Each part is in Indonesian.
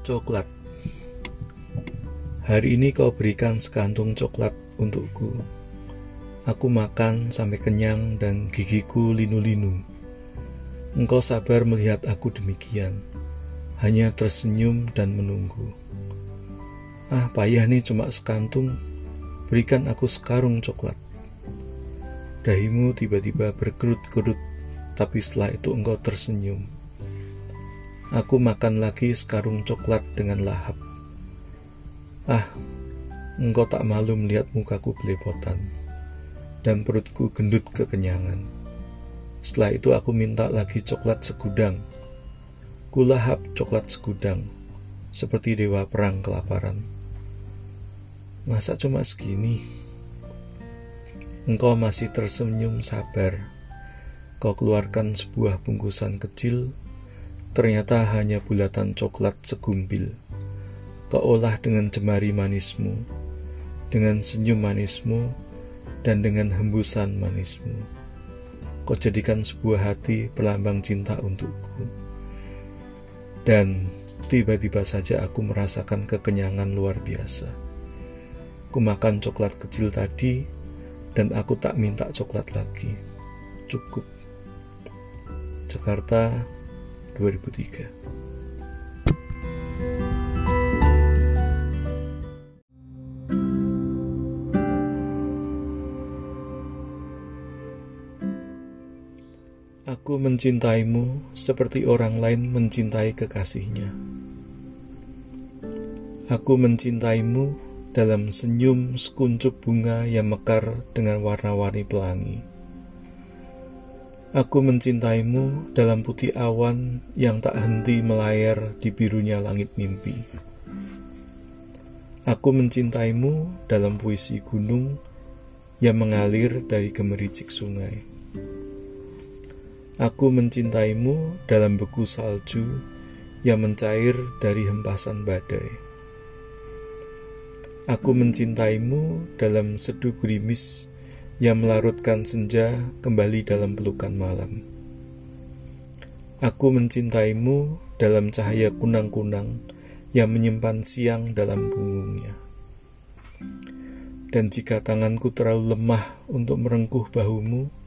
Coklat Hari ini kau berikan sekantung coklat untukku. Aku makan sampai kenyang dan gigiku linu-linu. Engkau sabar melihat aku demikian, hanya tersenyum dan menunggu. Ah, payah nih cuma sekantung, berikan aku sekarung coklat. Dahimu tiba-tiba berkerut-kerut, tapi setelah itu engkau tersenyum. Aku makan lagi sekarung coklat dengan lahap. Ah, engkau tak malu melihat mukaku belepotan dan perutku gendut kekenyangan. Setelah itu aku minta lagi coklat segudang. Kulahap coklat segudang, seperti dewa perang kelaparan. Masa cuma segini? Engkau masih tersenyum sabar. Kau keluarkan sebuah bungkusan kecil, ternyata hanya bulatan coklat segumpil kau olah dengan jemari manismu, dengan senyum manismu, dan dengan hembusan manismu. Kau jadikan sebuah hati pelambang cinta untukku. Dan tiba-tiba saja aku merasakan kekenyangan luar biasa. Ku makan coklat kecil tadi, dan aku tak minta coklat lagi. Cukup. Jakarta 2003 Aku mencintaimu seperti orang lain mencintai kekasihnya. Aku mencintaimu dalam senyum sekuncup bunga yang mekar dengan warna-warni pelangi. Aku mencintaimu dalam putih awan yang tak henti melayar di birunya langit mimpi. Aku mencintaimu dalam puisi gunung yang mengalir dari gemericik sungai. Aku mencintaimu dalam beku salju yang mencair dari hempasan badai. Aku mencintaimu dalam seduh gerimis yang melarutkan senja kembali dalam pelukan malam. Aku mencintaimu dalam cahaya kunang-kunang yang menyimpan siang dalam punggungnya. Dan jika tanganku terlalu lemah untuk merengkuh bahumu,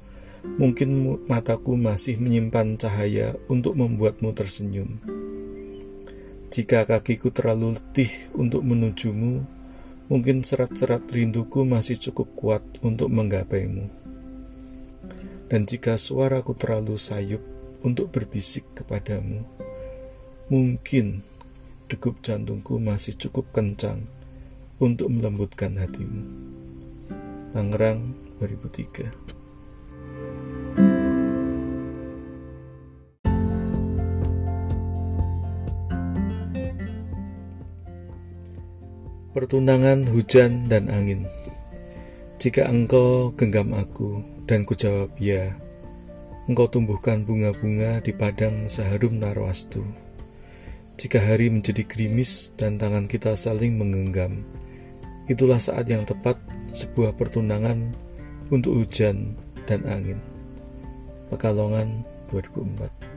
Mungkin mataku masih menyimpan cahaya untuk membuatmu tersenyum. Jika kakiku terlalu letih untuk menujumu, mungkin serat-serat rinduku masih cukup kuat untuk menggapaimu. Dan jika suaraku terlalu sayup untuk berbisik kepadamu, mungkin degup jantungku masih cukup kencang untuk melembutkan hatimu. Tangerang 2003 Pertunangan hujan dan angin. Jika engkau genggam aku dan ku jawab ya, engkau tumbuhkan bunga-bunga di padang seharum narwastu. Jika hari menjadi gerimis dan tangan kita saling menggenggam, itulah saat yang tepat sebuah pertunangan untuk hujan dan angin. Pekalongan 2004